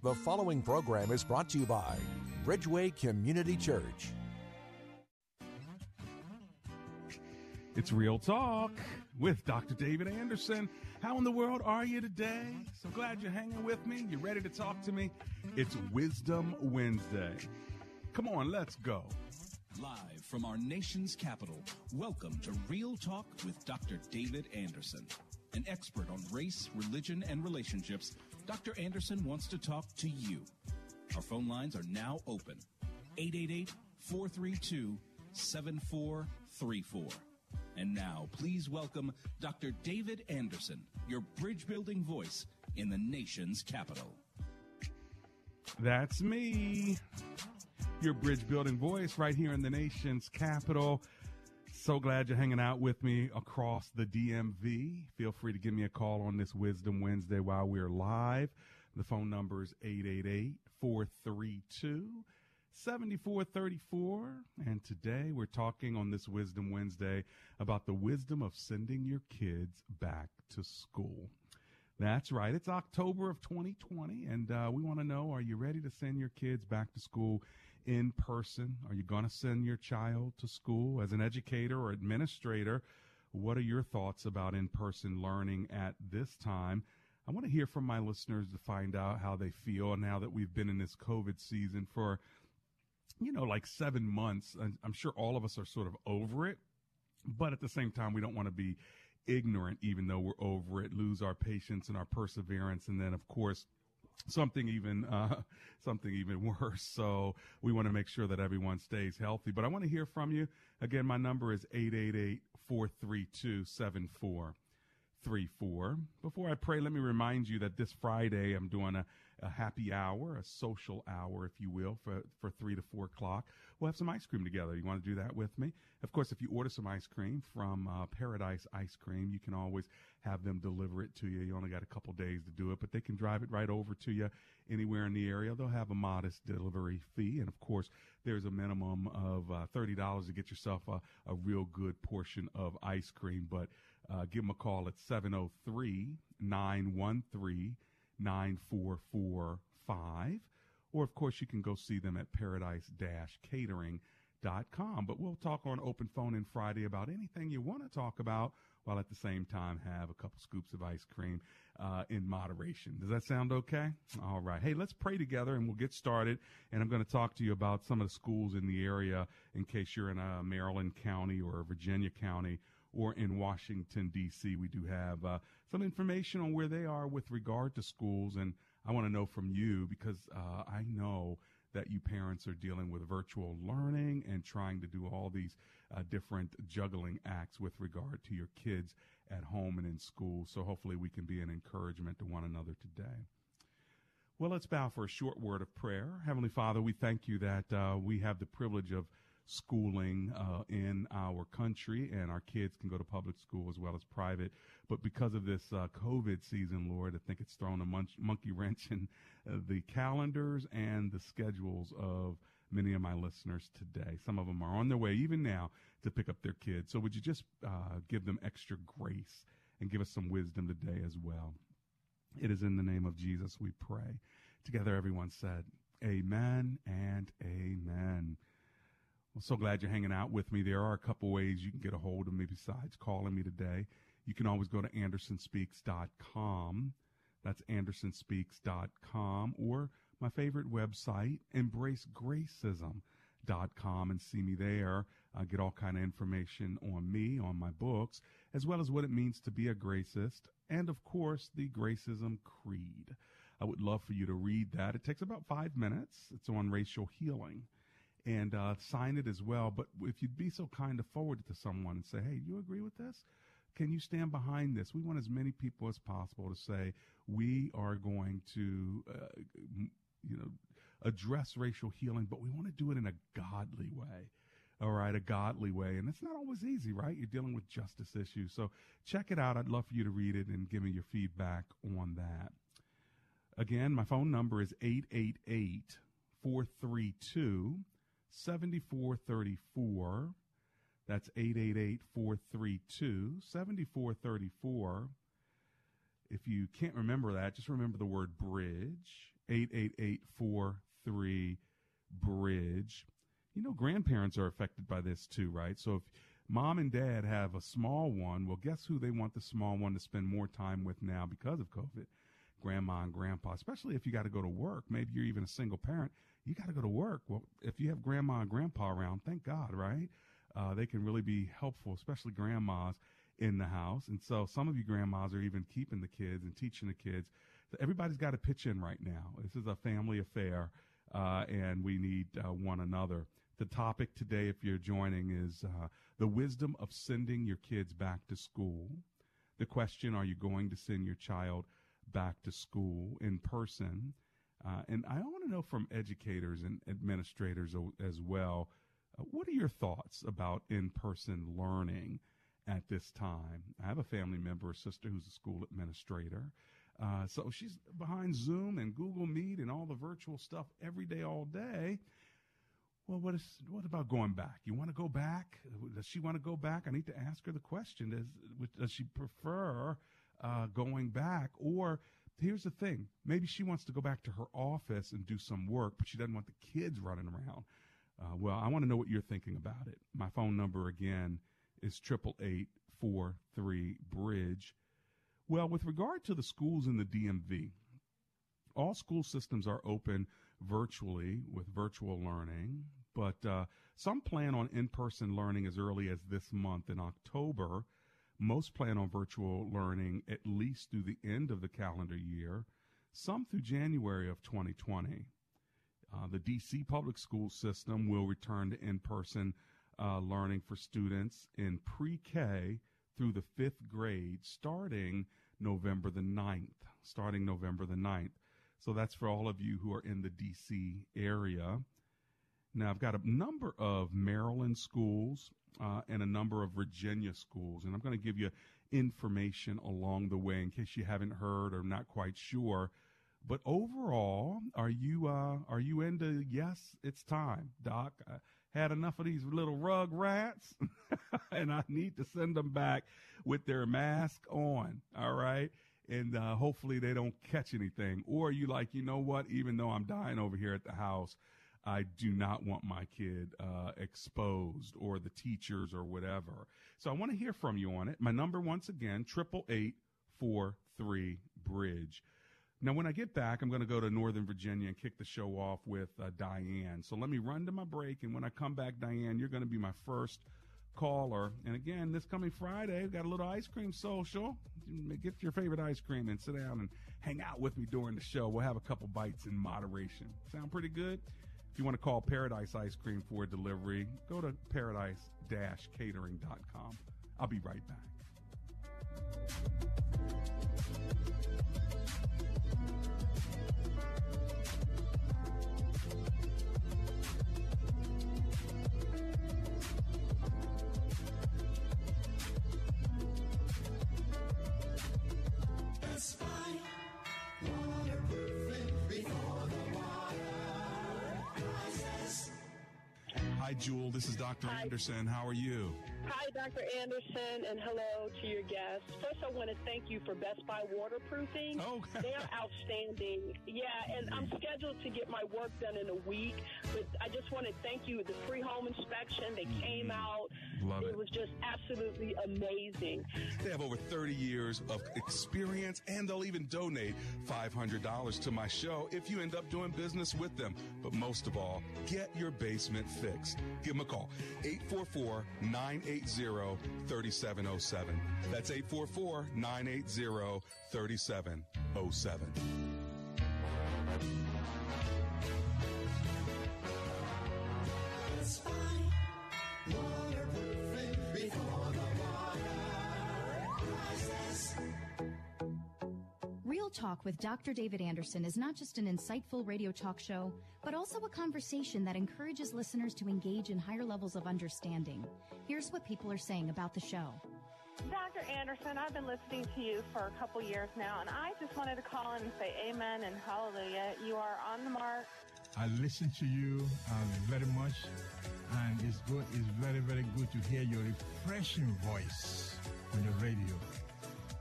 The following program is brought to you by Bridgeway Community Church. It's Real Talk with Dr. David Anderson. How in the world are you today? So glad you're hanging with me. You're ready to talk to me. It's Wisdom Wednesday. Come on, let's go. Live from our nation's capital, welcome to Real Talk with Dr. David Anderson. An expert on race, religion, and relationships, Dr. Anderson wants to talk to you. Our phone lines are now open 888 432 7434. And now, please welcome Dr. David Anderson, your bridge building voice in the nation's capital. That's me, your bridge building voice right here in the nation's capital. So glad you're hanging out with me across the DMV. Feel free to give me a call on this Wisdom Wednesday while we're live. The phone number is 888 432 7434. And today we're talking on this Wisdom Wednesday about the wisdom of sending your kids back to school. That's right. It's October of 2020, and uh, we want to know are you ready to send your kids back to school in person? Are you going to send your child to school as an educator or administrator? What are your thoughts about in person learning at this time? I want to hear from my listeners to find out how they feel now that we've been in this COVID season for, you know, like seven months. I'm sure all of us are sort of over it, but at the same time, we don't want to be ignorant, even though we're over it, lose our patience and our perseverance. And then, of course, something even uh, something even worse. So we want to make sure that everyone stays healthy. But I want to hear from you. Again, my number is 888-432-7434. Before I pray, let me remind you that this Friday I'm doing a, a happy hour, a social hour, if you will, for, for 3 to 4 o'clock. We'll have some ice cream together. You want to do that with me? Of course, if you order some ice cream from uh, Paradise Ice Cream, you can always have them deliver it to you. You only got a couple days to do it, but they can drive it right over to you anywhere in the area. They'll have a modest delivery fee. And of course, there's a minimum of uh, $30 to get yourself a, a real good portion of ice cream. But uh, give them a call at 703 913 9445. Or, of course, you can go see them at paradise catering.com. But we'll talk on Open Phone in Friday about anything you want to talk about while at the same time have a couple scoops of ice cream uh, in moderation. Does that sound okay? All right. Hey, let's pray together and we'll get started. And I'm going to talk to you about some of the schools in the area in case you're in a Maryland County or Virginia County or in Washington, D.C. We do have uh, some information on where they are with regard to schools. And I want to know from you because uh, I know that you parents are dealing with virtual learning and trying to do all these uh, different juggling acts with regard to your kids at home and in school. So hopefully we can be an encouragement to one another today. Well, let's bow for a short word of prayer. Heavenly Father, we thank you that uh, we have the privilege of schooling uh, in our country, and our kids can go to public school as well as private. But because of this uh, COVID season, Lord, I think it's thrown a munch- monkey wrench in uh, the calendars and the schedules of many of my listeners today. Some of them are on their way, even now, to pick up their kids. So would you just uh, give them extra grace and give us some wisdom today as well? It is in the name of Jesus we pray. Together, everyone said, Amen and Amen. I'm so glad you're hanging out with me. There are a couple ways you can get a hold of me besides calling me today. You can always go to andersonspeaks.com. That's andersonspeaks.com or my favorite website, embracegracism.com and see me there. Uh, get all kind of information on me, on my books, as well as what it means to be a gracist, and of course, the Gracism Creed. I would love for you to read that. It takes about five minutes. It's on racial healing and uh, sign it as well. But if you'd be so kind to forward it to someone and say, hey, you agree with this? can you stand behind this? We want as many people as possible to say we are going to, uh, you know, address racial healing, but we want to do it in a godly way. All right, a godly way. And it's not always easy, right? You're dealing with justice issues. So check it out. I'd love for you to read it and give me your feedback on that. Again, my phone number is 888 432 7434. That's 888 432 7434. If you can't remember that, just remember the word bridge 888 43 bridge. You know, grandparents are affected by this too, right? So if mom and dad have a small one, well, guess who they want the small one to spend more time with now because of COVID? Grandma and grandpa, especially if you got to go to work. Maybe you're even a single parent. You got to go to work. Well, if you have grandma and grandpa around, thank God, right? Uh, they can really be helpful, especially grandmas in the house. And so some of you grandmas are even keeping the kids and teaching the kids. So everybody's got to pitch in right now. This is a family affair, uh, and we need uh, one another. The topic today, if you're joining, is uh, the wisdom of sending your kids back to school. The question, are you going to send your child back to school in person? Uh, and I want to know from educators and administrators as well uh, what are your thoughts about in person learning at this time? I have a family member, a sister who's a school administrator. Uh, so she's behind Zoom and Google Meet and all the virtual stuff every day, all day. Well, what is what about going back? You want to go back? Does she want to go back? I need to ask her the question: Does does she prefer uh, going back, or here's the thing: maybe she wants to go back to her office and do some work, but she doesn't want the kids running around. Uh, well, I want to know what you're thinking about it. My phone number again is triple eight four three bridge. Well, with regard to the schools in the DMV, all school systems are open virtually with virtual learning, but uh, some plan on in person learning as early as this month in October. Most plan on virtual learning at least through the end of the calendar year, some through January of 2020. Uh, the DC public school system will return to in person uh, learning for students in pre K through the fifth grade starting November the 9th. Starting November the 9th. So that's for all of you who are in the DC area. Now, I've got a number of Maryland schools uh, and a number of Virginia schools, and I'm going to give you information along the way in case you haven't heard or not quite sure. But overall, are you uh, are you into? Yes, it's time, Doc. I had enough of these little rug rats, and I need to send them back with their mask on. All right and uh, hopefully they don't catch anything. Or you like, you know what? Even though I'm dying over here at the house, I do not want my kid uh, exposed or the teachers or whatever. So I want to hear from you on it. My number once again, triple eight four three bridge. Now, when I get back, I'm going to go to Northern Virginia and kick the show off with uh, Diane. So let me run to my break, and when I come back, Diane, you're going to be my first caller. And again, this coming Friday, we've got a little ice cream social. Get your favorite ice cream and sit down and hang out with me during the show. We'll have a couple bites in moderation. Sound pretty good? If you want to call Paradise Ice Cream for delivery, go to paradise-catering.com. I'll be right back. Hi, Jewel. This is Dr. Hi. Anderson. How are you? Hi, Dr. Anderson, and hello to your guests. First, I want to thank you for Best Buy waterproofing. Oh, they are outstanding. Yeah, and I'm scheduled to get my work done in a week, but I just want to thank you. The free home inspection, they mm-hmm. came out. Love it. It was just absolutely amazing. They have over 30 years of experience, and they'll even donate $500 to my show if you end up doing business with them. But most of all, get your basement fixed. Give them a call. 844 980 3707. That's 844 980 3707. Talk with Dr. David Anderson is not just an insightful radio talk show, but also a conversation that encourages listeners to engage in higher levels of understanding. Here's what people are saying about the show. Dr. Anderson, I've been listening to you for a couple years now, and I just wanted to call in and say amen and hallelujah. You are on the mark. I listen to you uh, very much, and it's good. It's very, very good to hear your refreshing voice on the radio.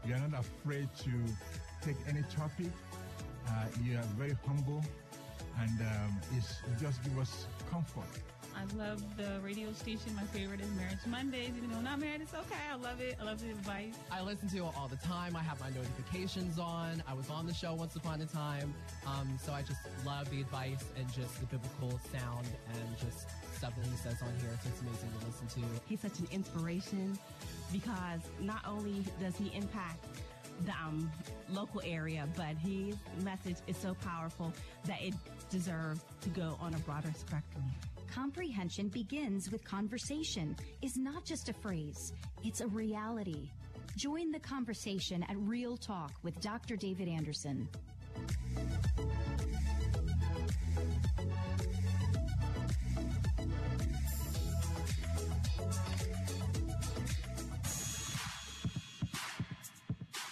You're not afraid to take any topic. Uh, you are very humble, and um, it's, it just give us comfort. I love the radio station. My favorite is Marriage Mondays. Even though I'm not married, it's okay. I love it. I love the advice. I listen to it all the time. I have my notifications on. I was on the show once upon a time. Um, so I just love the advice and just the biblical sound and just stuff that he says on here. So it's amazing to listen to. He's such an inspiration because not only does he impact the um, local area, but his message is so powerful that it deserves to go on a broader spectrum. Comprehension begins with conversation is not just a phrase, it's a reality. Join the conversation at Real Talk with Dr. David Anderson.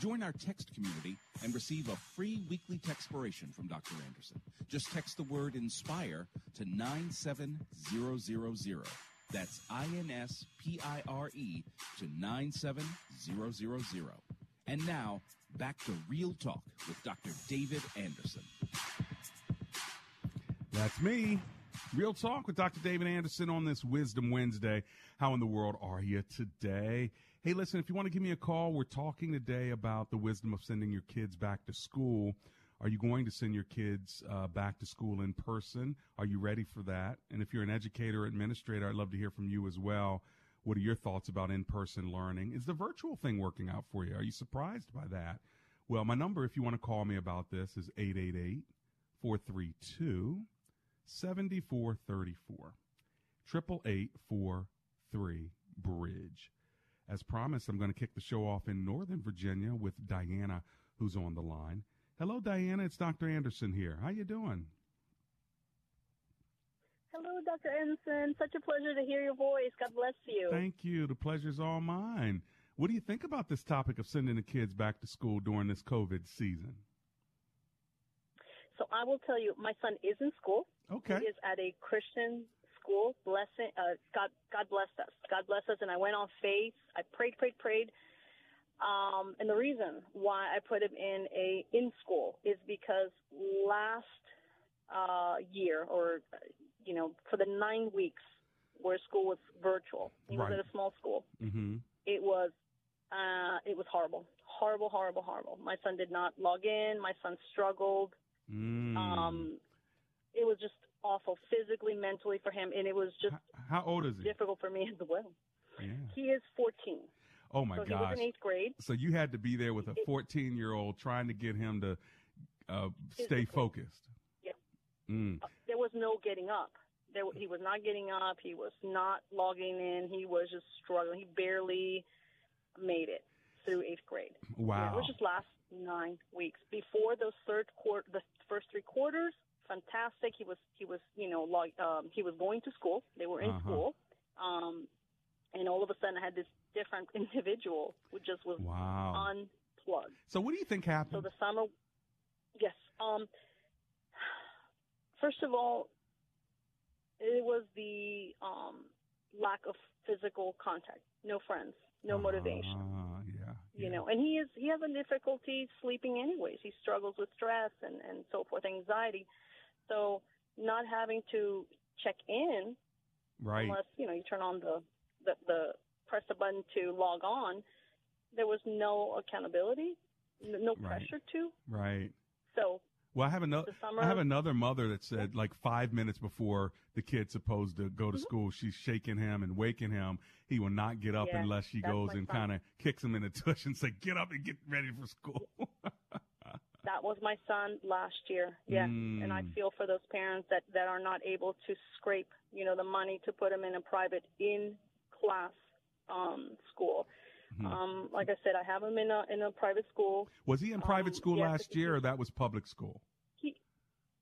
Join our text community and receive a free weekly textpiration from Dr. Anderson. Just text the word INSPIRE to 97000. That's I-N-S-P-I-R-E to 97000. And now, back to Real Talk with Dr. David Anderson. That's me. Real Talk with Dr. David Anderson on this Wisdom Wednesday. How in the world are you today? Hey, listen, if you want to give me a call, we're talking today about the wisdom of sending your kids back to school. Are you going to send your kids uh, back to school in person? Are you ready for that? And if you're an educator or administrator, I'd love to hear from you as well. What are your thoughts about in person learning? Is the virtual thing working out for you? Are you surprised by that? Well, my number, if you want to call me about this, is 888 432 7434. 888 Bridge. As promised, I'm going to kick the show off in Northern Virginia with Diana, who's on the line. Hello, Diana. It's Dr. Anderson here. How you doing? Hello, Dr. Anderson. Such a pleasure to hear your voice. God bless you. Thank you. The pleasure's all mine. What do you think about this topic of sending the kids back to school during this COVID season? So I will tell you, my son is in school. Okay. He is at a Christian school. Blessing, uh, God, God bless us. God bless us. And I went on faith. I prayed, prayed, prayed. Um, and the reason why I put him in a in school is because last uh, year, or you know, for the nine weeks where school was virtual, he right. was at a small school. Mm-hmm. It was uh, it was horrible, horrible, horrible, horrible. My son did not log in. My son struggled. Mm. Um, it was just awful physically, mentally for him, and it was just how, how old is he? Difficult for me as well. Yeah. He is 14. Oh my so gosh! He was in eighth grade. So you had to be there with a 14 year old trying to get him to uh, stay focused. Yeah. Mm. Uh, there was no getting up. There, he was not getting up. He was not logging in. He was just struggling. He barely made it through eighth grade. Wow. Yeah, it was just last nine weeks before those third quarter, the first three quarters. Fantastic. He was he was you know like um, he was going to school. They were in Uh-huh. school. Um, and all of a sudden, I had this different individual who just was Wow. unplugged. So what do you think happened? So the summer, yes. Um, first of all, it was the um, lack of physical contact. No friends, no motivation. Ah, yeah. You know, and he is he has a difficulty sleeping anyways. He struggles with stress and and so forth, anxiety. So not having to check in Right. unless you know you turn on the, the the press the button to log on. There was no accountability, no Right. pressure to. Right. So Well, I have another. I have another mother that said like five minutes before the kid's supposed to go to Mhm. school, she's shaking him and waking him. He will not get up Yeah, unless she goes and kind of kicks him in the tush and say, "Get up and get ready for school." That was my son last year. Yes, and I Mm. feel for those parents that that are not able to scrape, you know, the money to put them in a private in class um, school. Hmm. Um, like I said, I have him in a in a private school. was he in private Um, school yes, last year, or that was public school? He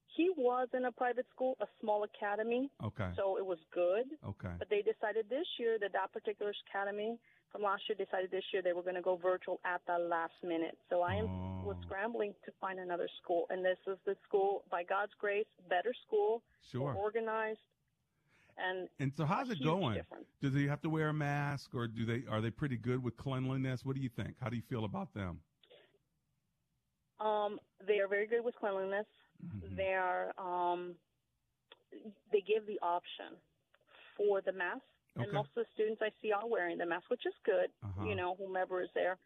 he was in a private school, a small academy. Okay. So it was good. Okay. But they decided this year that that particular academy from last year decided this year they were going to go virtual at the last minute. So I am was Oh. scrambling to find another school, and this is the school by God's grace, better school, Sure. organized, and And so, how's it going? difference. Do they have to wear a mask, or do they are they pretty good with cleanliness? What do you think? How do you feel about them? Um, they are very good with cleanliness. Mm-hmm. They are um, they give the option for the mask, and most of the students I see are wearing the mask, which is good. Uh-huh. You know, whomever is there.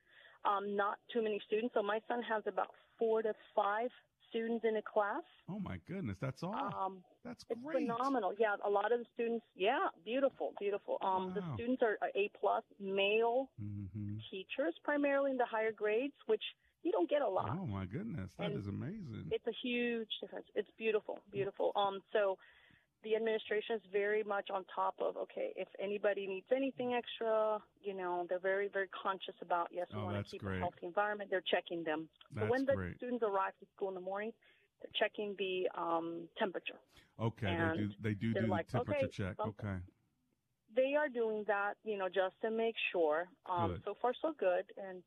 Um, not too many students. So my son has about four to five students in a class. Oh my goodness, that's all. Um, that's it's great. phenomenal. Yeah, a lot of the students. Yeah, beautiful, beautiful. Um, the students are, are A plus male hmm teachers, primarily in the higher grades, which you don't get a lot. Oh my goodness, that And is amazing. It's a huge difference. It's beautiful, beautiful. Um, so the administration is very much on top of okay, if anybody needs anything extra, you know, they're very, very conscious about yes, we Oh, want to keep great. a healthy environment. They're checking them. so when the great. students arrive to school in the morning, they're checking the um, temperature. Okay, they do they do do like, the temperature okay, check. Okay. They are doing that, you know, just to make sure. Um, so far, so good. And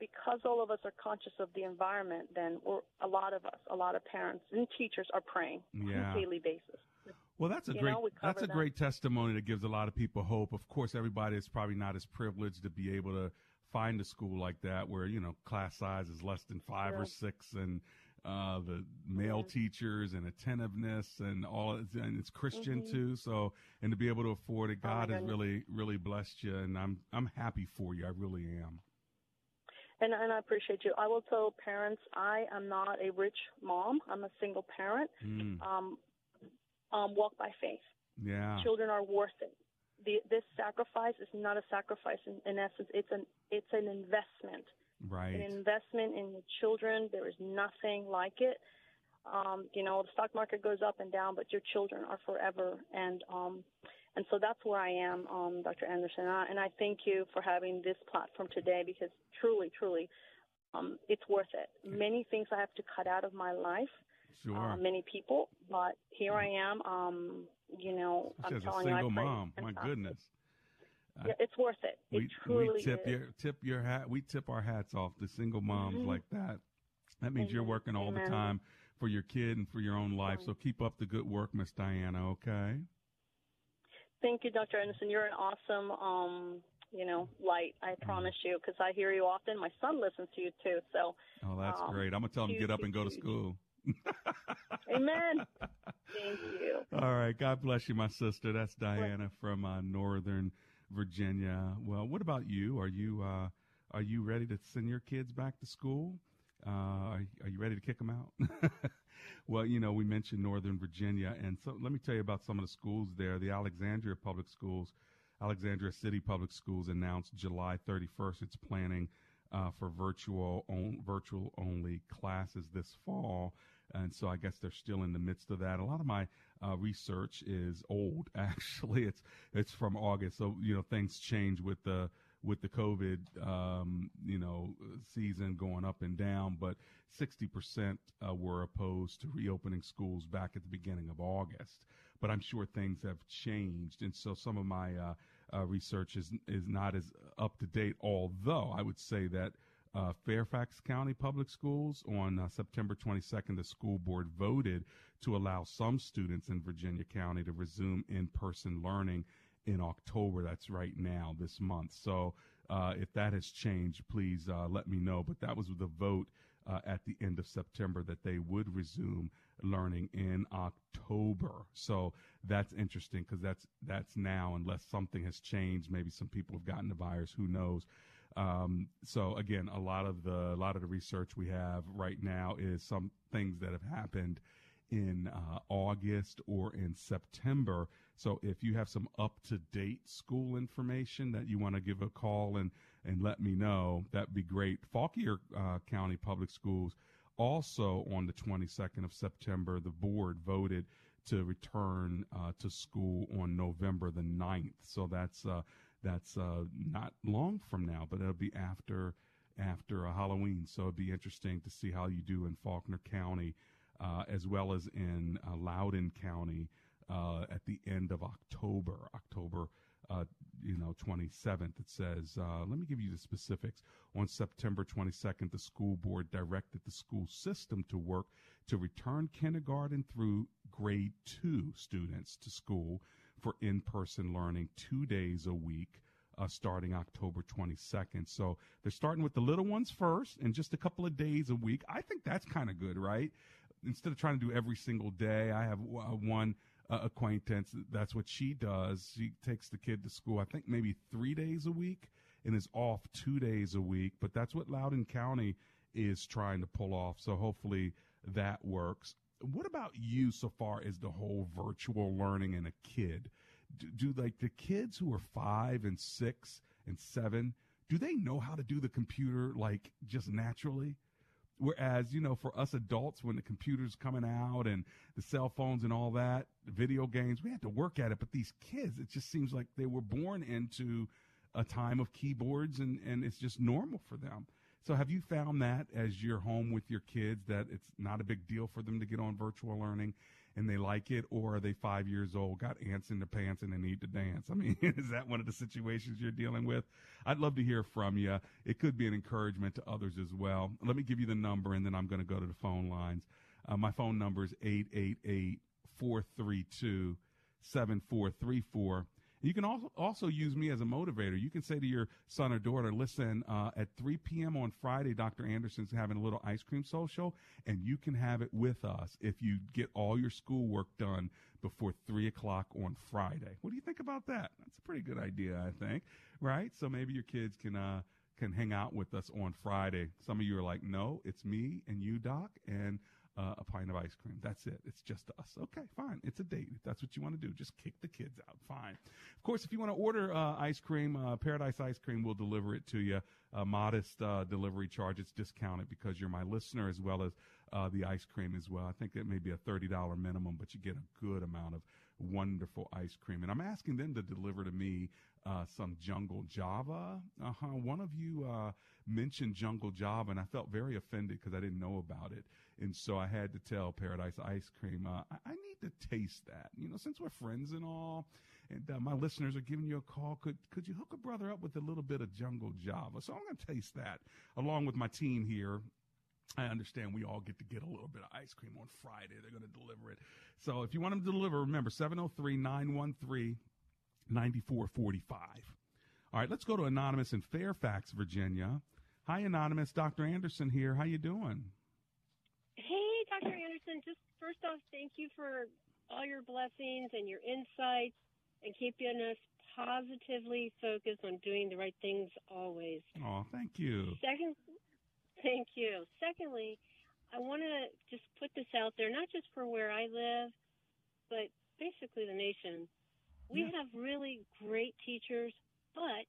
because all of us are conscious of the environment, then we're, a lot of us, a lot of parents and teachers are praying Yeah. on a daily basis. Well, that's a You great know, that's a that. great testimony that gives a lot of people hope. Of course, everybody is probably not as privileged to be able to find a school like that where you know class size is less than five or six, and uh, the male teachers and attentiveness and all, and it's Christian Mhm. too. So, and to be able to afford it, Oh, God has really really blessed you, and I'm I'm happy for you. I really am. And, and I appreciate you. I will tell parents I am not a rich mom. I'm a single parent. Mm, Um, um, walk by faith. yeah. Children are worth it. The, this sacrifice is not a sacrifice in, in essence. It's an it's an investment. Right. An investment in the children. There is nothing like it. Um, you know, the stock market goes up and down, but your children are forever. And um, and so that's where I am, um, Dr. Anderson. And I, and I thank you for having this platform today because truly, truly, um, it's worth it. Many things I have to cut out of my life, Sure. uh, many people, but here I am. Um, you know, She I'm has a telling you, I single mom. My Fantastic. goodness. Yeah, it's worth it. we it truly we tip is. your tip your hat we tip our hats off to single moms Mhm. like that. That means you're working all the time for your kid and for your own life. So keep up the good work, Miss Diana. Okay. Thank you, Dr. Anderson. You're an awesome, um, you know, light. I Mm. promise you, because I hear you often. My son listens to you too. So, Oh, that's um, great. I'm gonna tell him to get up and go to school. Amen. Thank you. All right. God bless you, my sister. That's Diana from uh, Northern Virginia. Well, what about you? Are you uh, are you ready to send your kids back to school? Uh, are, are you ready to kick them out? well, you know, we mentioned Northern Virginia, and so let me tell you about some of the schools there. The Alexandria Public Schools, Alexandria City Public Schools, announced July 31st it's planning uh, for virtual on, virtual only classes this fall and so I guess they're still in the midst of that. A lot of my uh, research is old. Actually, it's it's from August, so you know things change with the with the COVID, um, you know, season going up and down. But sixty percent uh, were opposed to reopening schools back at the beginning of August. But I'm sure things have changed, and so some of my uh, uh, research is is not as up to date. Although I would say that uh, Fairfax County Public Schools on uh, September 22nd, the school board voted to allow some students in Virginia County to resume in-person learning in October. That's right now, this month. So uh, if that has changed, please uh, let me know. But that was the vote uh, at the end of September that they would resume learning in October. So that's interesting because that's that's now, unless something has changed. Maybe some people have gotten the virus. Who knows? Um, so again, a lot of the a lot of the research we have right now is some things that have happened in uh, August or in September. So if you have some up to date school information that you want to give a call and, and let me know, that'd be great. Fauquier uh, County Public Schools also on the 22nd of September, the board voted to return uh, to school on November the 9th. So that's uh, that's uh, not long from now, but it'll be after after uh, Halloween. So it'd be interesting to see how you do in Fauquier County, uh, as well as in uh, Loudoun County at the end of October, October uh, you know, 27th. It says, uh, let me give you the specifics. On September 22nd, the school board directed the school system to work to return kindergarten through grade two students to school for in-person learning two days a week. Uh, starting October 22nd. So they're starting with the little ones first and just a couple of days a week. I think that's kind of good, right? Instead of trying to do every single day, I have uh, one uh, acquaintance. That's what she does. She takes the kid to school, I think maybe three days a week and is off two days a week. But that's what Loudoun County is trying to pull off. So hopefully that works. What about you so far as the whole virtual learning and a kid? Do, do like the kids who are five and six and seven, do they know how to do the computer like just naturally? Whereas, you know, for us adults, when the computer's coming out and the cell phones and all that, video games, we had to work at it. But these kids, it just seems like they were born into a time of keyboards and, and it's just normal for them. So have you found that as you're home with your kids that it's not a big deal for them to get on virtual learning and they like it, or are they five years old, got ants in their pants, and they need to dance? I mean, is that one of the situations you're dealing with? I'd love to hear from you. It could be an encouragement to others as well. Let me give you the number, and then I'm going to go to the phone lines. Uh, my phone number is 888 432 7434. You can also also use me as a motivator. You can say to your son or daughter, "Listen, uh, at 3 p.m. on Friday, Dr. Anderson's having a little ice cream social, and you can have it with us if you get all your schoolwork done before three o'clock on Friday." What do you think about that? That's a pretty good idea, I think. Right? So maybe your kids can uh, can hang out with us on Friday. Some of you are like, "No, it's me and you, Doc," and uh, a pint of ice cream. That's it. It's just us. Okay, fine. It's a date. If that's what you want to do, just kick the kids out. Fine. Of course, if you want to order uh, ice cream, uh, Paradise Ice Cream will deliver it to you. A modest uh, delivery charge. It's discounted because you're my listener as well as uh, the ice cream as well. I think it may be a $30 minimum, but you get a good amount of wonderful ice cream. And I'm asking them to deliver to me uh, some jungle java. Uh-huh. One of you uh, mentioned jungle java, and I felt very offended because I didn't know about it. And so I had to tell Paradise Ice Cream, uh, I-, I need to taste that. You know, since we're friends and all, and uh, my listeners are giving you a call, could could you hook a brother up with a little bit of jungle java? So I'm going to taste that along with my team here I understand we all get to get a little bit of ice cream on Friday. They're going to deliver it. So if you want them to deliver, remember 703 913 9445. All right, let's go to Anonymous in Fairfax, Virginia. Hi, Anonymous. Dr. Anderson here. How you doing? Hey, Dr. Anderson. Just first off, thank you for all your blessings and your insights and keeping us positively focused on doing the right things always. Oh, thank you. Second, thank you. Secondly, I want to just put this out there, not just for where I live, but basically the nation. We yeah. have really great teachers, but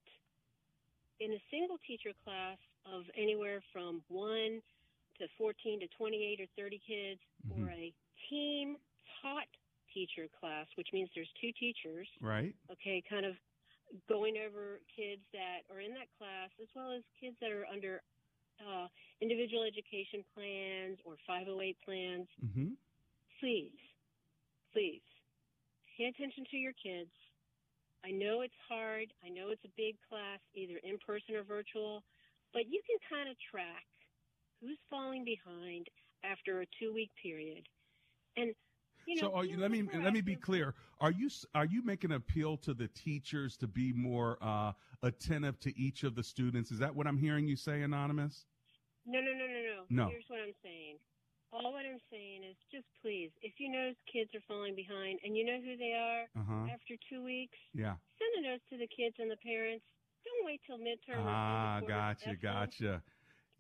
in a single teacher class of anywhere from 1 to 14 to 28 or 30 kids, mm-hmm. or a team taught teacher class, which means there's two teachers. Right. Okay, kind of going over kids that are in that class as well as kids that are under uh, individual education plans or 508 plans. Mm-hmm. Please, please pay attention to your kids. I know it's hard. I know it's a big class, either in person or virtual, but you can kind of track who's falling behind after a two week period. And you know, so you, let me let me be clear. Are you are you making an appeal to the teachers to be more uh, attentive to each of the students? Is that what I'm hearing you say, anonymous? No, no, no, no, no. No. Here's what I'm saying. All what I'm saying is just please, if you notice kids are falling behind and you know who they are uh-huh. after two weeks, yeah, send a note to the kids and the parents. Don't wait till midterm. Ah, gotcha, gotcha.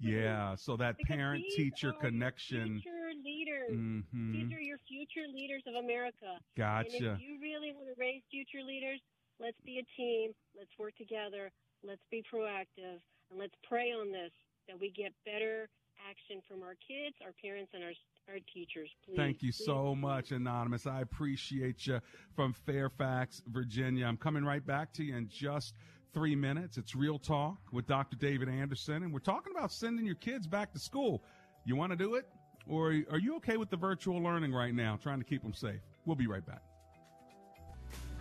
Yeah, so that Because parent teacher connection. Future leaders. Mhm. These are your future leaders of America. And Gotcha. if you really want to raise future leaders, let's be a team. Let's work together. Let's be proactive, and let's pray on this that we get better action from our kids, our parents, and our our teachers. Please. Thank you Please. so much, Anonymous. I appreciate you from Fairfax, Virginia. I'm coming right back to you in just three minutes. It's Real Talk with Dr. David Anderson, and we're talking about sending your kids back to school. You want to do it? Or are you okay with the virtual learning right now, trying to keep them safe? We'll be right back.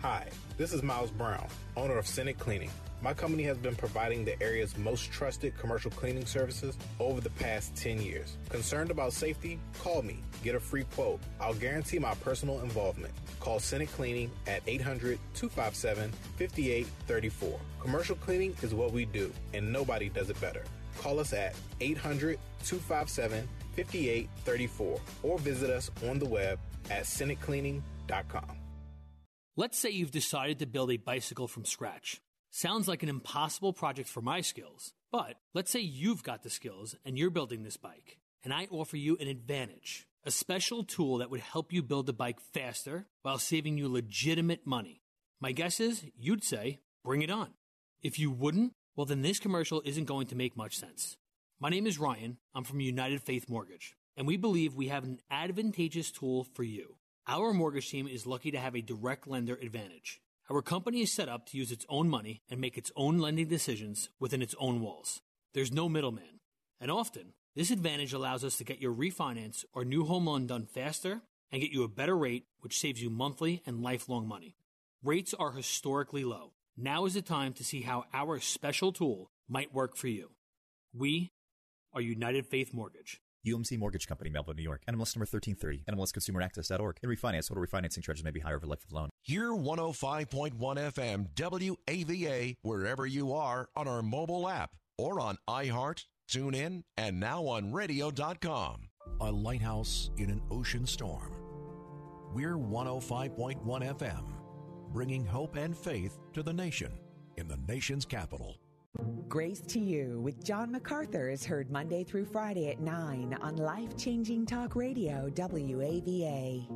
Hi, this is Miles Brown, owner of Senate Cleaning. My company has been providing the area's most trusted commercial cleaning services over the past 10 years. Concerned about safety? Call me. Get a free quote. I'll guarantee my personal involvement. Call Senate Cleaning at 800 257 5834. Commercial cleaning is what we do, and nobody does it better. Call us at 800 257 5834 or visit us on the web at senatecleaning.com. Let's say you've decided to build a bicycle from scratch. Sounds like an impossible project for my skills, but let's say you've got the skills and you're building this bike, and I offer you an advantage a special tool that would help you build the bike faster while saving you legitimate money. My guess is you'd say, bring it on. If you wouldn't, well, then this commercial isn't going to make much sense. My name is Ryan. I'm from United Faith Mortgage, and we believe we have an advantageous tool for you. Our mortgage team is lucky to have a direct lender advantage. Our company is set up to use its own money and make its own lending decisions within its own walls. There's no middleman. And often, this advantage allows us to get your refinance or new home loan done faster and get you a better rate, which saves you monthly and lifelong money. Rates are historically low. Now is the time to see how our special tool might work for you. We are United Faith Mortgage. UMC Mortgage Company, Melville, New York. NMLS number 1330. NMLSConsumerAccess.org. In refinance, total refinancing charges may be higher over life of loan. Hear 105.1 FM WAVA wherever you are on our mobile app or on iHeart, TuneIn, and now on radio.com. A lighthouse in an ocean storm. We're 105.1 FM, bringing hope and faith to the nation in the nation's capital. Grace to You with John MacArthur is heard Monday through Friday at 9 on Life Changing Talk Radio, WAVA.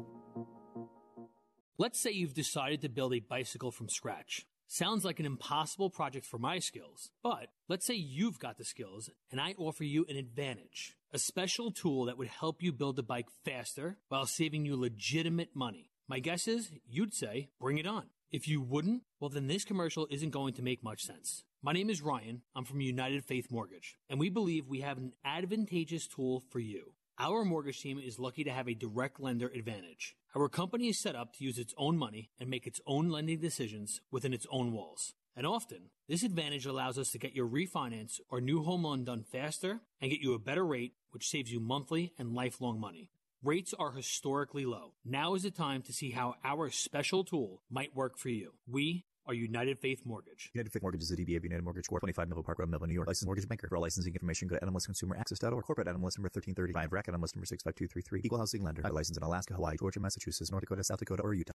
Let's say you've decided to build a bicycle from scratch. Sounds like an impossible project for my skills, but let's say you've got the skills and I offer you an advantage. A special tool that would help you build the bike faster while saving you legitimate money. My guess is you'd say, bring it on. If you wouldn't, well, then this commercial isn't going to make much sense. My name is Ryan. I'm from United Faith Mortgage, and we believe we have an advantageous tool for you. Our mortgage team is lucky to have a direct lender advantage. Our company is set up to use its own money and make its own lending decisions within its own walls. And often, this advantage allows us to get your refinance or new home loan done faster and get you a better rate, which saves you monthly and lifelong money. Rates are historically low. Now is the time to see how our special tool might work for you. We are United Faith Mortgage. United Faith Mortgage is a DBA of United Mortgage Corp. 25 Melville Park Road, Melville, New York. Licensed mortgage banker. For all licensing information, go to NMLSConsumerAccess.org. Corporate NMLS number 1335. RAC NMLS number 65233. Equal housing lender. By license in Alaska, Hawaii, Georgia, Massachusetts, North Dakota, South Dakota, or Utah.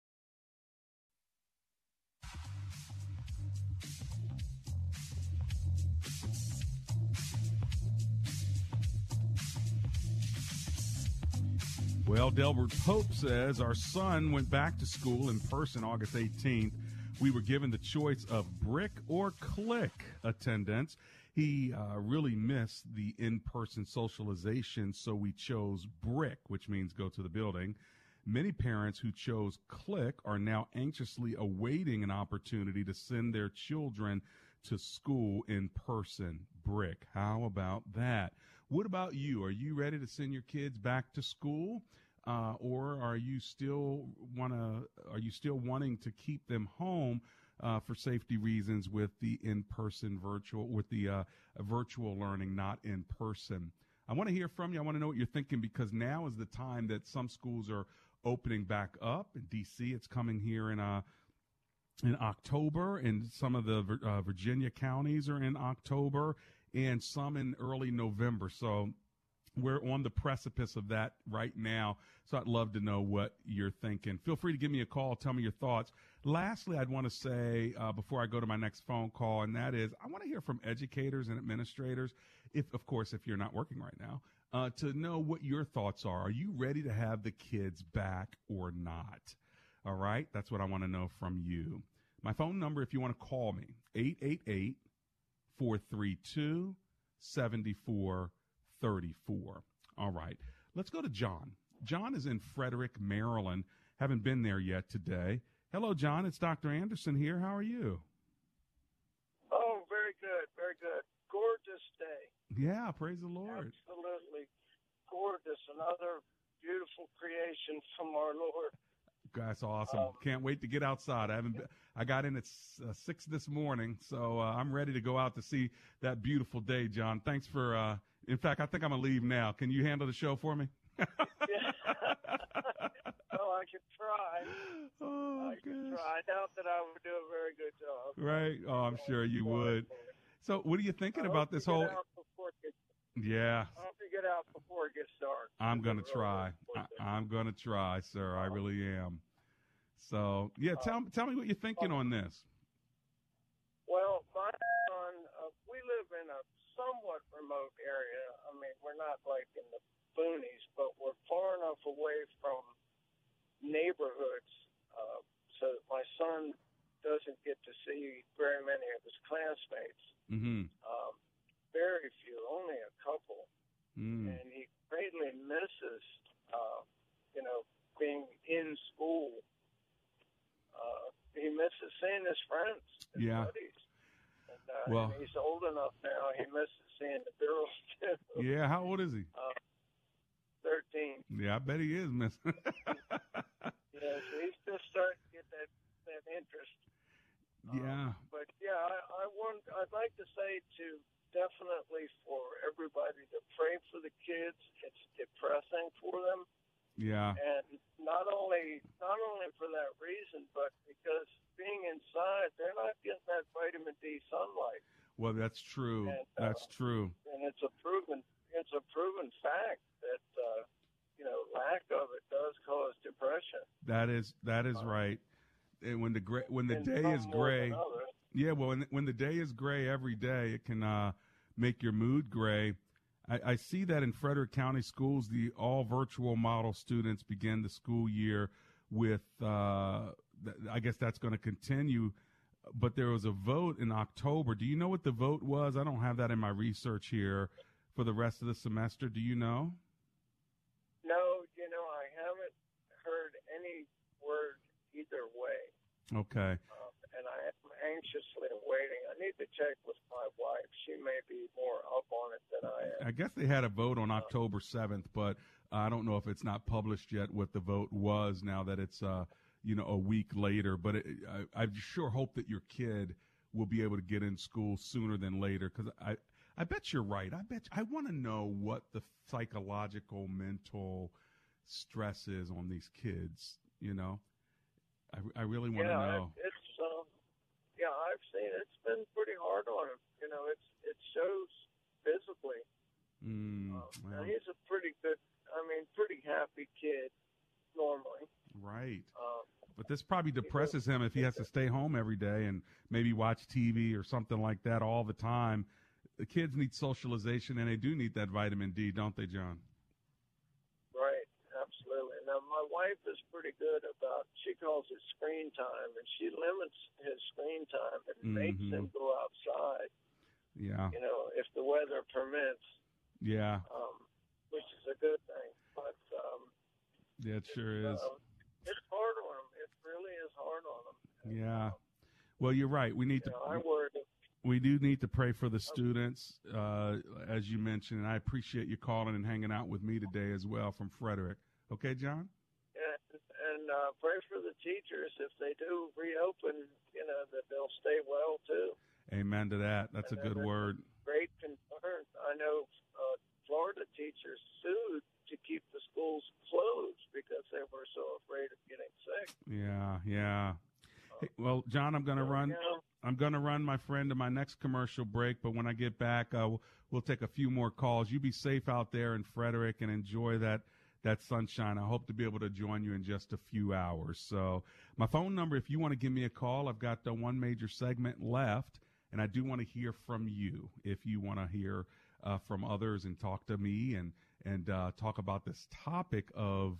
Well, Delbert Pope says our son went back to school in person August 18th. We were given the choice of brick or click attendance. He uh, really missed the in person socialization, so we chose brick, which means go to the building. Many parents who chose click are now anxiously awaiting an opportunity to send their children to school in person. Brick. How about that? What about you? Are you ready to send your kids back to school? Uh, or are you still wanna are you still wanting to keep them home uh, for safety reasons with the in-person virtual with the uh, virtual learning not in person? I want to hear from you. I want to know what you're thinking because now is the time that some schools are opening back up. In dc it's coming here in uh in october and some of the uh, virginia counties are in october and some in early november. So we're on the precipice of that right now. So I'd love to know what you're thinking. Feel free to give me a call. Tell me your thoughts. Lastly, I'd want to say uh, before I go to my next phone call, and that is I want to hear from educators and administrators, if of course if you're not working right now, uh, to know what your thoughts are. Are you ready to have the kids back or not? All right, that's what I want to know from you. My phone number, if you want to call me, 888 432 7434. All right, let's go to John. John is in Frederick, Maryland. Haven't been there yet today. Hello, John. It's Dr. Anderson here. How are you? Oh, very good, very good. Gorgeous day. Yeah, praise the Lord. Absolutely gorgeous. Another beautiful creation from our Lord. That's awesome. Um, Can't wait to get outside. I haven't. Been, I got in at uh, six this morning, so uh, I'm ready to go out to see that beautiful day, John. Thanks for. Uh, in fact, I think I'm gonna leave now. Can you handle the show for me? oh, I could try. Oh, I could try. I doubt that I would do a very good job. Right? Oh, I'm sure you would. So, what are you thinking about this whole? out before it gets- Yeah, I hope to get out before it gets dark. I'm gonna try. I, I'm gonna try, sir. I oh. really am. So, yeah, uh, tell tell me what you're thinking uh, on this. Well, my son, uh, we live in a somewhat remote area. I mean, we're not like in the boonies, but we're far enough away from neighborhoods uh, so that my son doesn't get to see very many of his classmates. Mm-hmm. Um, very few, only a couple, Mm. and he greatly misses, uh, you know, being in school. Uh, he misses seeing his friends, his Yeah. buddies. And, uh, Well- and he's old enough now. He misses seeing the girls too. Yeah, how old is he? Uh, Thirteen. Yeah, I bet he is, Miss. Yeah, so he's just starting to get that that interest. yeah. But yeah, I, I want. I'd like to say to definitely for everybody to pray for the kids. It's depressing for them, Yeah. and not only not only for that reason, but because being inside, they're not getting that vitamin D sunlight, Well, that's true. And, uh, That's true. and it's a proven it's a proven fact that uh, you know lack of it does cause depression. That is that is right. And when the gray, when the day is gray, yeah. Well, when when the day is gray every day, it can uh, make your mood gray. I, I see that in Frederick County schools, the all virtual model students begin the school year with. Uh, th- I guess that's going to continue. But there was a vote in October. Do you know what the vote was? I don't have that in my research here for the rest of the semester. Do you know? No, you know, I haven't heard any word either way, Okay. um, and I am anxiously waiting. I need to check with my wife. She may be more up on it than I am. I guess they had a vote on October 7th, but I don't know if it's not published yet what the vote was now that it's, uh, you know, a week later. But it, I, I sure hope that your kid will be able to get in school sooner than later because I, I bet you're right. I bet I want to know what the psychological, mental stress is on these kids. You know, I, I really want to yeah, know. it, it's um, yeah, I've seen it. it's been pretty hard on him. You know, it's it shows physically. Mm, And well, he's a pretty good. I mean, pretty happy kid normally. Right. Um, But this probably depresses him if he has to stay home every day and maybe watch TV or something like that all the time. The kids need socialization and they do need that vitamin D, don't they, John? Right, absolutely. Now, my wife is pretty good about, she calls it screen time, and she limits his screen time and makes Mhm. him go outside, Yeah. you know, if the weather permits, Yeah. um, which is a good thing. But um, Yeah, it sure is. uh, it's hard on them. It really is hard on them. Yeah. Well, you're right. We need You to know, we do need to pray for the students, uh, as you mentioned, and I appreciate you calling and hanging out with me today as well from Frederick. Okay, John? And, and uh, pray for the teachers if they do reopen, you know, that they'll stay well too. Amen to that. That's a good there's word. Great concern. I know uh, Florida teachers sued to keep the schools closed because they were so afraid of getting sick. Yeah, yeah. Hey, well, John, I'm going to run. I'm going to run my friend to my next commercial break, but when I get back, uh, we'll, we'll take a few more calls. You be safe out there in Frederick and enjoy that that sunshine. I hope to be able to join you in just a few hours. So, my phone number, if you want to give me a call, I've got the one major segment left, and I do want to hear from you. If you want to hear uh, from others and talk to me and and uh, talk about this topic of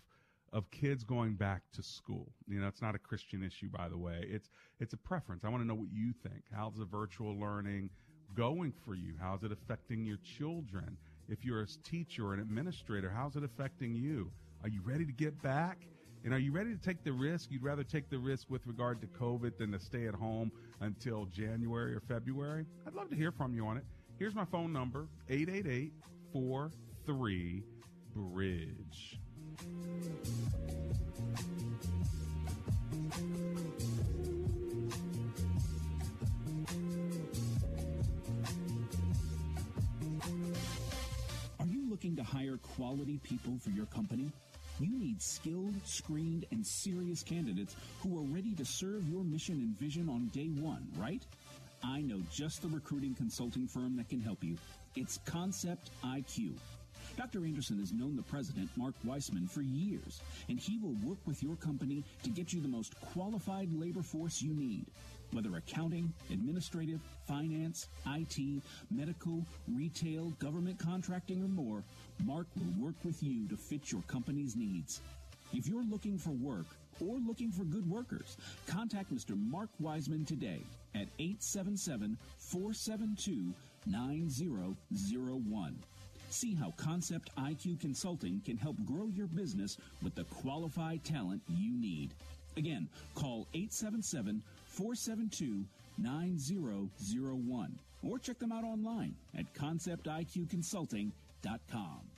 of kids going back to school. You know, it's not a Christian issue, by the way. It's it's a preference. I want to know what you think. How's the virtual learning going for you? How's it affecting your children? If you're a teacher or an administrator, how's it affecting you? Are you ready to get back? And are you ready to take the risk? You'd rather take the risk with regard to COVID than to stay at home until January or February? I'd love to hear from you on it. Here's my phone number 888 43 Bridge. Are you looking to hire quality people for your company? You need skilled, screened, and serious candidates who are ready to serve your mission and vision on day one, right? I know just the recruiting consulting firm that can help you. It's Concept IQ. Dr. Anderson has known the president, Mark Weissman, for years, and he will work with your company to get you the most qualified labor force you need. Whether accounting, administrative, finance, IT, medical, retail, government contracting, or more, Mark will work with you to fit your company's needs. If you're looking for work or looking for good workers, contact Mr. Mark Wiseman today at 877 472 9001. See how Concept IQ Consulting can help grow your business with the qualified talent you need. Again, call 877 472 9001 or check them out online at conceptiqconsulting.com.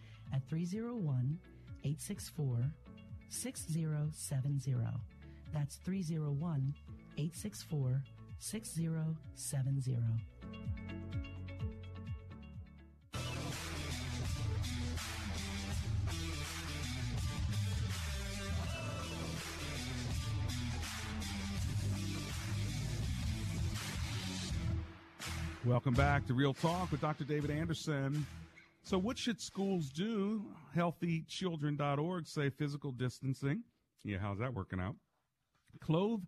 at 301 864 6070. That's 301 864 6070. Welcome back to Real Talk with Dr. David Anderson. So, what should schools do? HealthyChildren.org say physical distancing. Yeah, how's that working out? Clothe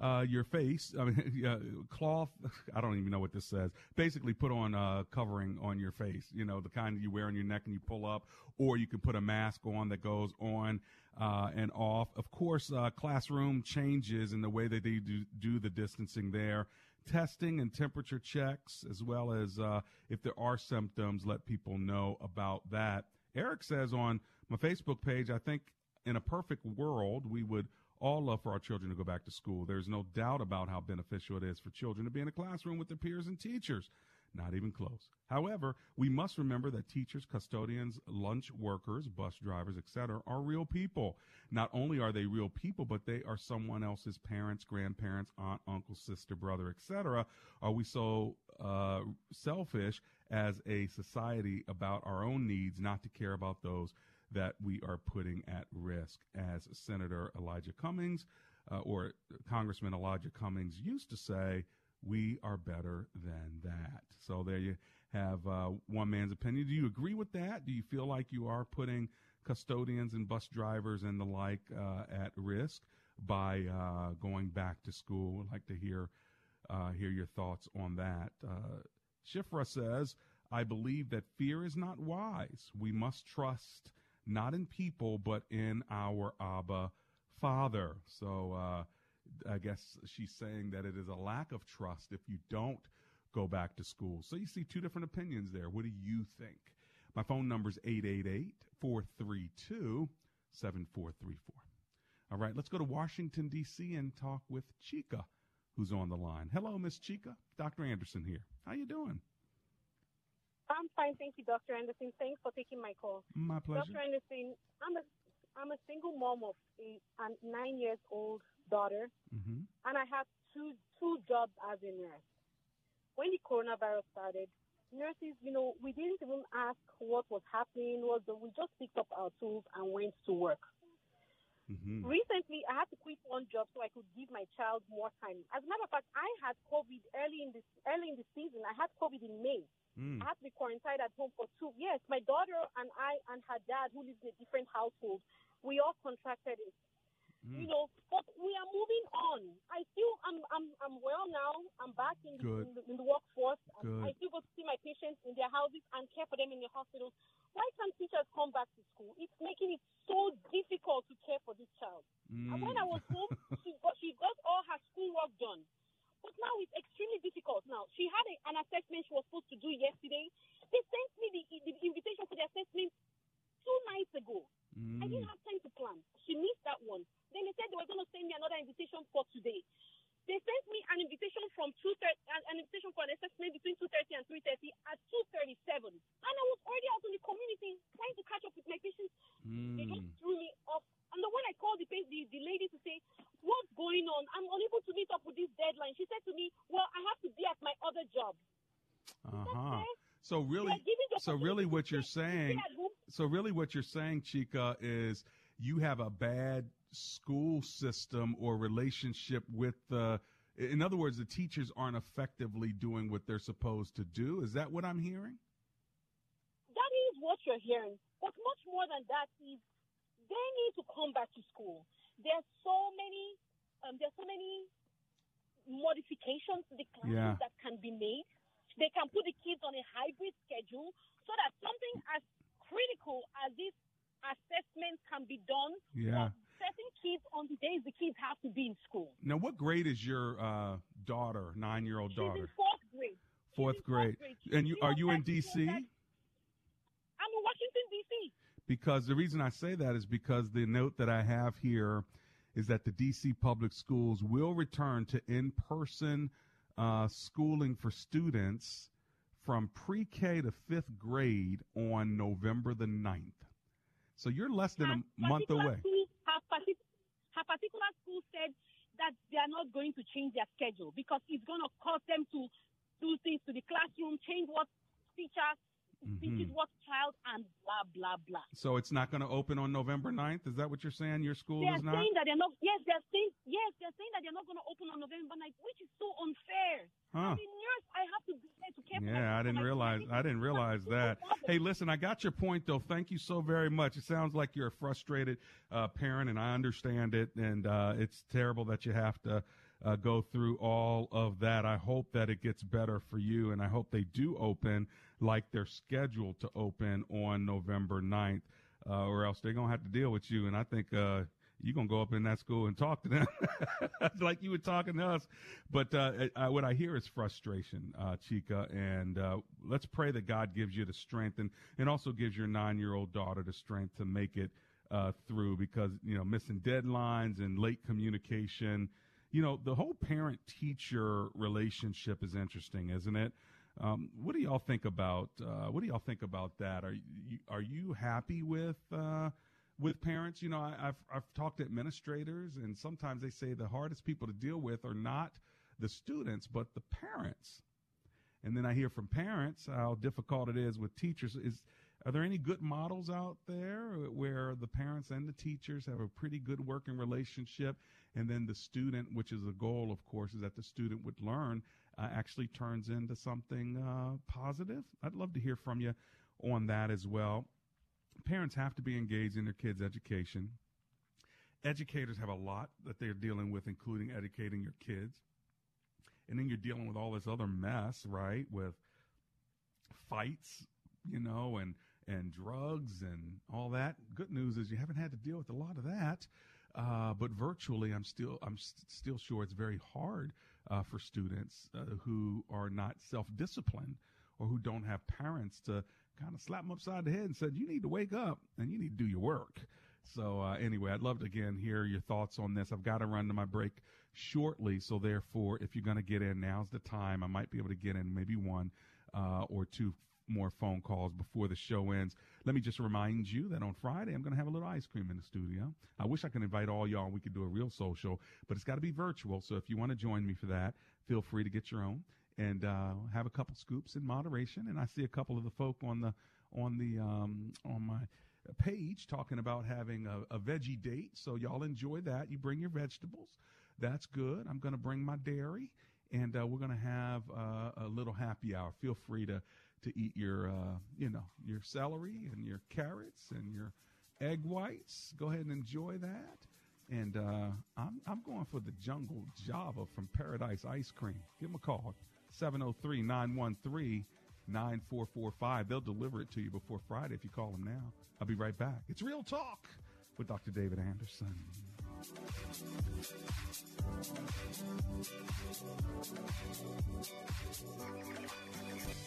uh, your face. I mean, uh, cloth. I don't even know what this says. Basically, put on a covering on your face. You know, the kind you wear on your neck and you pull up, or you can put a mask on that goes on uh, and off. Of course, uh, classroom changes in the way that they do, do the distancing there testing and temperature checks, as well as uh, if there are symptoms, let people know about that. Eric says on my Facebook page, I think in a perfect world, we would all love for our children to go back to school. There's no doubt about how beneficial it is for children to be in a classroom with their peers and teachers. Not even close. However, we must remember that teachers, custodians, lunch workers, bus drivers, etc., are real people. Not only are they real people, but they are someone else's parents, grandparents, aunt, uncle, sister, brother, etc. Are we so uh, selfish as a society about our own needs, not to care about those that we are putting at risk? As Senator Elijah Cummings uh, or Congressman Elijah Cummings used to say, we are better than that. So there you have uh, one man's opinion. Do you agree with that? Do you feel like you are putting custodians and bus drivers and the like uh, at risk by uh, going back to school? I'd like to hear uh, hear your thoughts on that. Uh, Shifra says, "I believe that fear is not wise. We must trust not in people but in our Abba Father." So uh, I guess she's saying that it is a lack of trust if you don't go back to school. So you see two different opinions there. What do you think? My phone number is 888 432 7434. All right, let's go to Washington, D.C. and talk with Chica, who's on the line. Hello, Miss Chica. Dr. Anderson here. How you doing? I'm fine, thank you, Dr. Anderson. Thanks for taking my call. My pleasure. Dr. Anderson, I'm a I'm a single mom of a, a nine years old daughter, mm-hmm. and I have two two jobs as a nurse. When the coronavirus started, nurses, you know, we didn't even ask what was happening. Was we just picked up our tools and went to work. Mm-hmm. Recently, I had to quit one job so I could give my child more time. As a matter of fact, I had COVID early in this early in the season. I had COVID in May. Mm. I had to be quarantined at home for two. Yes, my daughter and I and her dad, who lives in a different household, we all contracted it. Mm. You know, but we are moving on. I still, I'm, I'm, I'm well now. I'm back in the, in the, in the workforce. Good. I still go to see my patients in their houses and care for them in the hospitals. Why can't teachers come back to school? It's making it so difficult to care for this child. And when I was home, she got, she got all her schoolwork done. But now it's extremely difficult. Now she had a, an assessment she was supposed to do yesterday. They sent me the, the invitation for the assessment two nights ago. I didn't have time to plan. She missed that one. Then they said they were going to send me another invitation for today. They sent me an invitation from two thirty, an invitation for an assessment between two thirty and three thirty at two thirty seven, and I was already out in the community trying to catch up with my patients. They just threw me off. And then when I called the, the the lady to say what's going on, I'm unable to meet up with this deadline. She said to me, "Well, I have to be at my other job." Uh huh. So really, so really, what you're saying. So really, what you're saying, Chica, is you have a bad school system or relationship with the. In other words, the teachers aren't effectively doing what they're supposed to do. Is that what I'm hearing? That is what you're hearing. But much more than that is they need to come back to school. There's so many um, there's so many modifications to the classes Yeah. that can be made. They can put the kids on a hybrid schedule so that something as critical as this assessment can be done Yeah. for certain kids on the days the kids have to be in school. Now, what grade is your uh, daughter, nine year old daughter? fourth grade. Fourth grade. grade. And you are you in D.C.? I'm in Washington D.C. Because the reason I say that is because the note that I have here is that the DC public schools will return to in person uh, schooling for students from pre K to fifth grade on November the 9th. So you're less than a month away. School, her, partic- her particular school said that they are not going to change their schedule because it's going to cause them to do things to the classroom, change what teachers teaches Mhm. what child, and blah blah blah. So it's not going to open on November 9th? Is that what you're saying? Your school They are is not? saying that they're not. Yes, they're saying yes, they're saying that they're not going to open on November 9th, which is so unfair. Huh. As a nurse, I have to be there to Yeah, I didn't realize. I didn't realize that. Hey, listen, I got your point though. Thank you so very much. It sounds like you're a frustrated uh, parent, and I understand it. And uh, it's terrible that you have to uh, go through all of that. I hope that it gets better for you, and I hope they do open like they're scheduled to open on November 9th, uh, or else they're gonna have to deal with you. And I think uh, you're gonna go up in that school and talk to them like you were talking to us. But uh, I, what I hear is frustration, uh, Chica, and uh, let's pray that God gives you the strength and and also gives your nine year old daughter the strength to make it uh, through because you know missing deadlines and late communication. You know the whole parent teacher relationship is interesting, isn't it? Um, what do y'all think about uh, what do y'all think about that? Are you are you happy with uh, with parents? You know, I, have I've talked to administrators, and sometimes they say the hardest people to deal with are not the students, but the parents. And then I hear from parents how difficult it is with teachers. Is are there any good models out there where the parents and the teachers have a pretty good working relationship, and then the student, which is the goal, of course, is that the student would learn uh, actually turns into something uh, positive. I'd love to hear from you on that as well. Parents have to be engaged in their kids' education. Educators have a lot that they're dealing with, including educating your kids. And then you're dealing with all this other mess, right? With fights, you know, and and drugs and all that. Good news is you haven't had to deal with a lot of that. Uh, but virtually, I'm still I'm st- still sure it's very hard uh, for students uh, who are not self disciplined or who don't have parents to kind of slap them upside the head and said, "You need to wake up and you need to do your work." So uh, anyway, I'd love to again hear your thoughts on this. I've got to run to my break shortly, so therefore, if you're going to get in, now's the time. I might be able to get in maybe one uh, or two more phone calls before the show ends. Let me just remind you that on Friday, I'm going to have a little ice cream in the studio. I wish I could invite all y'all and we could do a real social, but it's got to be virtual. So if you want to join me for that, feel free to get your own and uh, have a couple scoops in moderation. And I see a couple of the folk on the on the um, on my page talking about having a, a veggie date. So y'all enjoy that. You bring your vegetables. That's good. I'm going to bring my dairy and uh, we're going to have uh, a little happy hour. Feel free to to eat your, uh, you know, your celery and your carrots and your egg whites. Go ahead and enjoy that. And uh, I'm, I'm going for the Jungle Java from Paradise Ice Cream. Give them a call, 703 913 9445. They'll deliver it to you before Friday if you call them now. I'll be right back. It's Real Talk with Dr. David Anderson.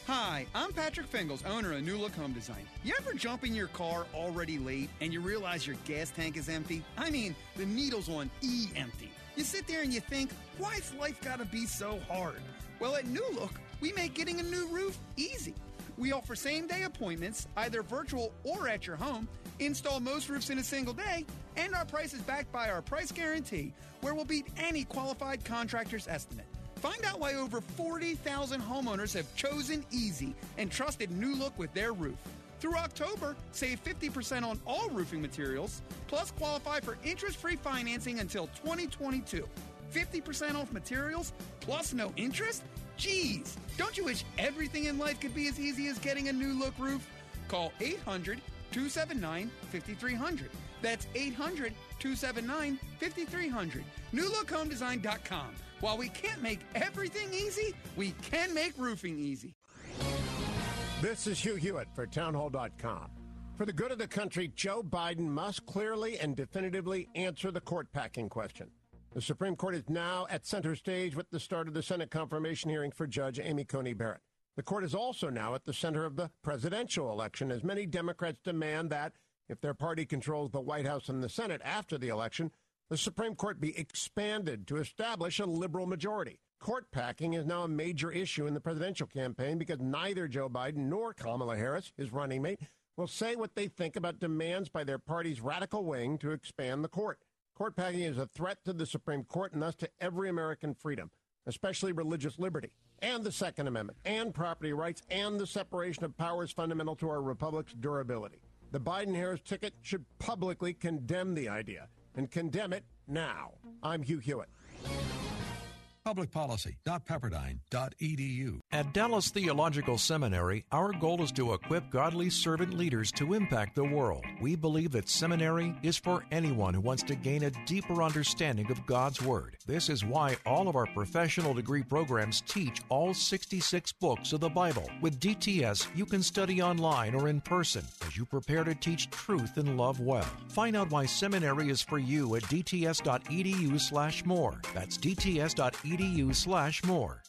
Hi, I'm Patrick Fingles, owner of New Look Home Design. You ever jump in your car already late and you realize your gas tank is empty? I mean, the needle's on E empty. You sit there and you think, why's life gotta be so hard? Well, at New Look, we make getting a new roof easy. We offer same day appointments, either virtual or at your home, install most roofs in a single day, and our price is backed by our price guarantee, where we'll beat any qualified contractor's estimate. Find out why over 40,000 homeowners have chosen Easy and trusted New Look with their roof. Through October, save 50% on all roofing materials, plus qualify for interest free financing until 2022. 50% off materials, plus no interest? Geez, don't you wish everything in life could be as easy as getting a new look roof? Call 800 279 5300. That's 800 279 5300. NewLookHomeDesign.com. While we can't make everything easy, we can make roofing easy. This is Hugh Hewitt for Townhall.com. For the good of the country, Joe Biden must clearly and definitively answer the court packing question. The Supreme Court is now at center stage with the start of the Senate confirmation hearing for Judge Amy Coney Barrett. The court is also now at the center of the presidential election as many Democrats demand that, if their party controls the White House and the Senate after the election, the Supreme Court be expanded to establish a liberal majority. Court packing is now a major issue in the presidential campaign because neither Joe Biden nor Kamala Harris, his running mate, will say what they think about demands by their party's radical wing to expand the court. Court packing is a threat to the Supreme Court and thus to every American freedom, especially religious liberty, and the Second Amendment, and property rights, and the separation of powers fundamental to our republic's durability. The Biden Harris ticket should publicly condemn the idea and condemn it now. I'm Hugh Hewitt. publicpolicy.pepperdine.edu. At Dallas Theological Seminary, our goal is to equip godly servant leaders to impact the world. We believe that seminary is for anyone who wants to gain a deeper understanding of God's Word. This is why all of our professional degree programs teach all 66 books of the Bible. With DTS, you can study online or in person as you prepare to teach truth and love well. Find out why seminary is for you at dts.edu slash more. That's dts.edu slash more.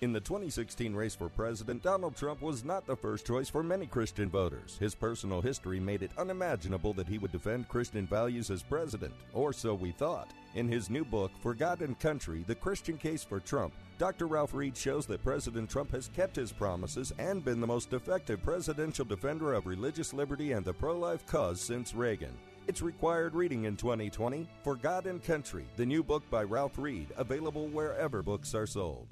In the 2016 race for president, Donald Trump was not the first choice for many Christian voters. His personal history made it unimaginable that he would defend Christian values as president, or so we thought. In his new book, For God and Country The Christian Case for Trump, Dr. Ralph Reed shows that President Trump has kept his promises and been the most effective presidential defender of religious liberty and the pro life cause since Reagan. It's required reading in 2020 For God and Country, the new book by Ralph Reed, available wherever books are sold.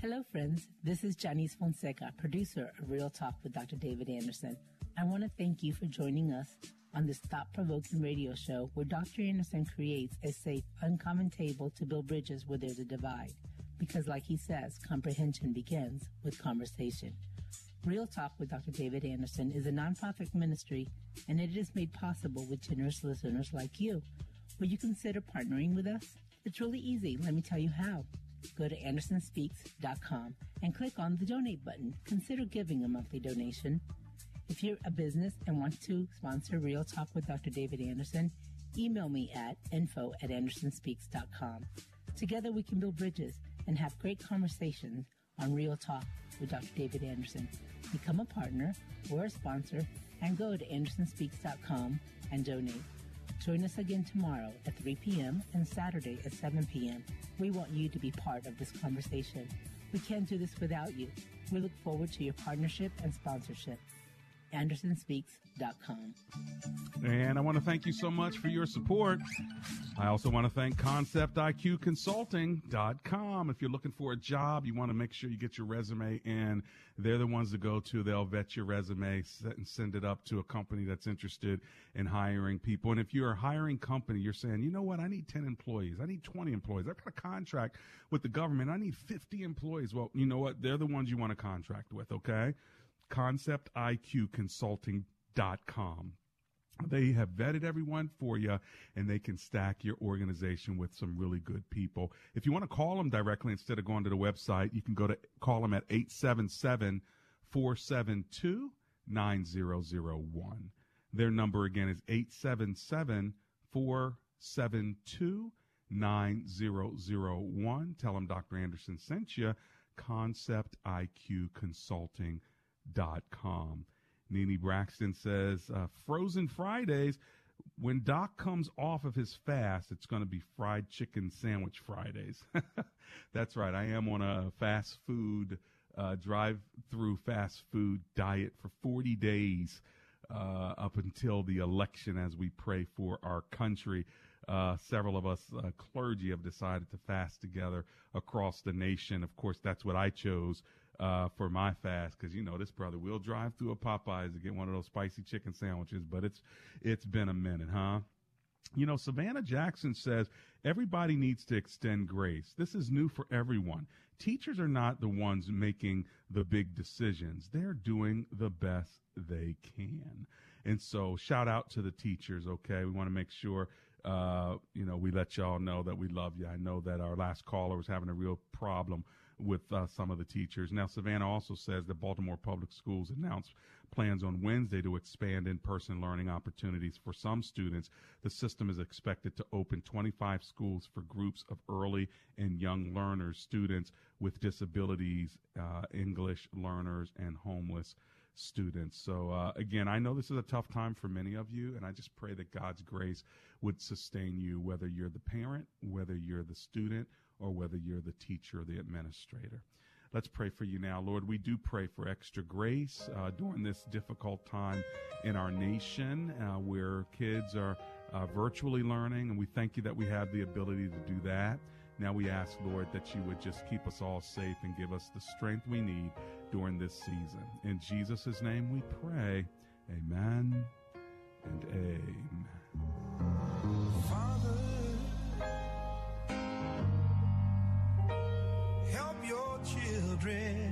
Hello, friends. This is Janice Fonseca, producer of Real Talk with Dr. David Anderson. I want to thank you for joining us on this thought provoking radio show where Dr. Anderson creates a safe, uncommon table to build bridges where there's a divide. Because, like he says, comprehension begins with conversation. Real Talk with Dr. David Anderson is a nonprofit ministry, and it is made possible with generous listeners like you. Will you consider partnering with us? It's really easy. Let me tell you how. Go to andersonspeaks.com and click on the donate button. Consider giving a monthly donation. If you're a business and want to sponsor Real Talk with Dr. David Anderson, email me at info at andersonspeaks.com. Together we can build bridges and have great conversations on Real Talk with Dr. David Anderson. Become a partner or a sponsor and go to andersonspeaks.com and donate. Join us again tomorrow at 3 p.m. and Saturday at 7 p.m. We want you to be part of this conversation. We can't do this without you. We look forward to your partnership and sponsorship. AndersonSpeaks.com. And I want to thank you so much for your support. I also want to thank ConceptIQConsulting.com. If you're looking for a job, you want to make sure you get your resume in. They're the ones to go to. They'll vet your resume and send it up to a company that's interested in hiring people. And if you're a hiring company, you're saying, you know what, I need 10 employees. I need 20 employees. I've got a contract with the government. I need 50 employees. Well, you know what? They're the ones you want to contract with, okay? conceptiqconsulting.com. They have vetted everyone for you and they can stack your organization with some really good people. If you want to call them directly instead of going to the website, you can go to call them at 877 472 9001. Their number again is 877 472 9001. Tell them Dr. Anderson sent you. Concept IQ Consulting dot com. Nene Braxton says, uh, Frozen Fridays. When Doc comes off of his fast, it's going to be fried chicken sandwich Fridays. That's right. I am on a fast food, uh, drive through fast food diet for 40 days uh, up until the election as we pray for our country. Uh, several of us uh, clergy have decided to fast together across the nation. Of course, that's what I chose uh, for my fast because you know this brother will drive through a Popeyes to get one of those spicy chicken sandwiches. But it's it's been a minute, huh? You know, Savannah Jackson says everybody needs to extend grace. This is new for everyone. Teachers are not the ones making the big decisions. They're doing the best they can. And so shout out to the teachers, okay? We want to make sure uh, you know, we let y'all know that we love you. I know that our last caller was having a real problem with uh, some of the teachers. Now, Savannah also says that Baltimore Public Schools announced plans on Wednesday to expand in person learning opportunities for some students. The system is expected to open 25 schools for groups of early and young learners, students with disabilities, uh, English learners, and homeless students. So, uh, again, I know this is a tough time for many of you, and I just pray that God's grace would sustain you, whether you're the parent, whether you're the student, or whether you're the teacher or the administrator. Let's pray for you now. Lord, we do pray for extra grace uh, during this difficult time in our nation uh, where kids are uh, virtually learning, and we thank you that we have the ability to do that. Now we ask, Lord, that you would just keep us all safe and give us the strength we need during this season. In Jesus' name we pray. Amen and amen. dread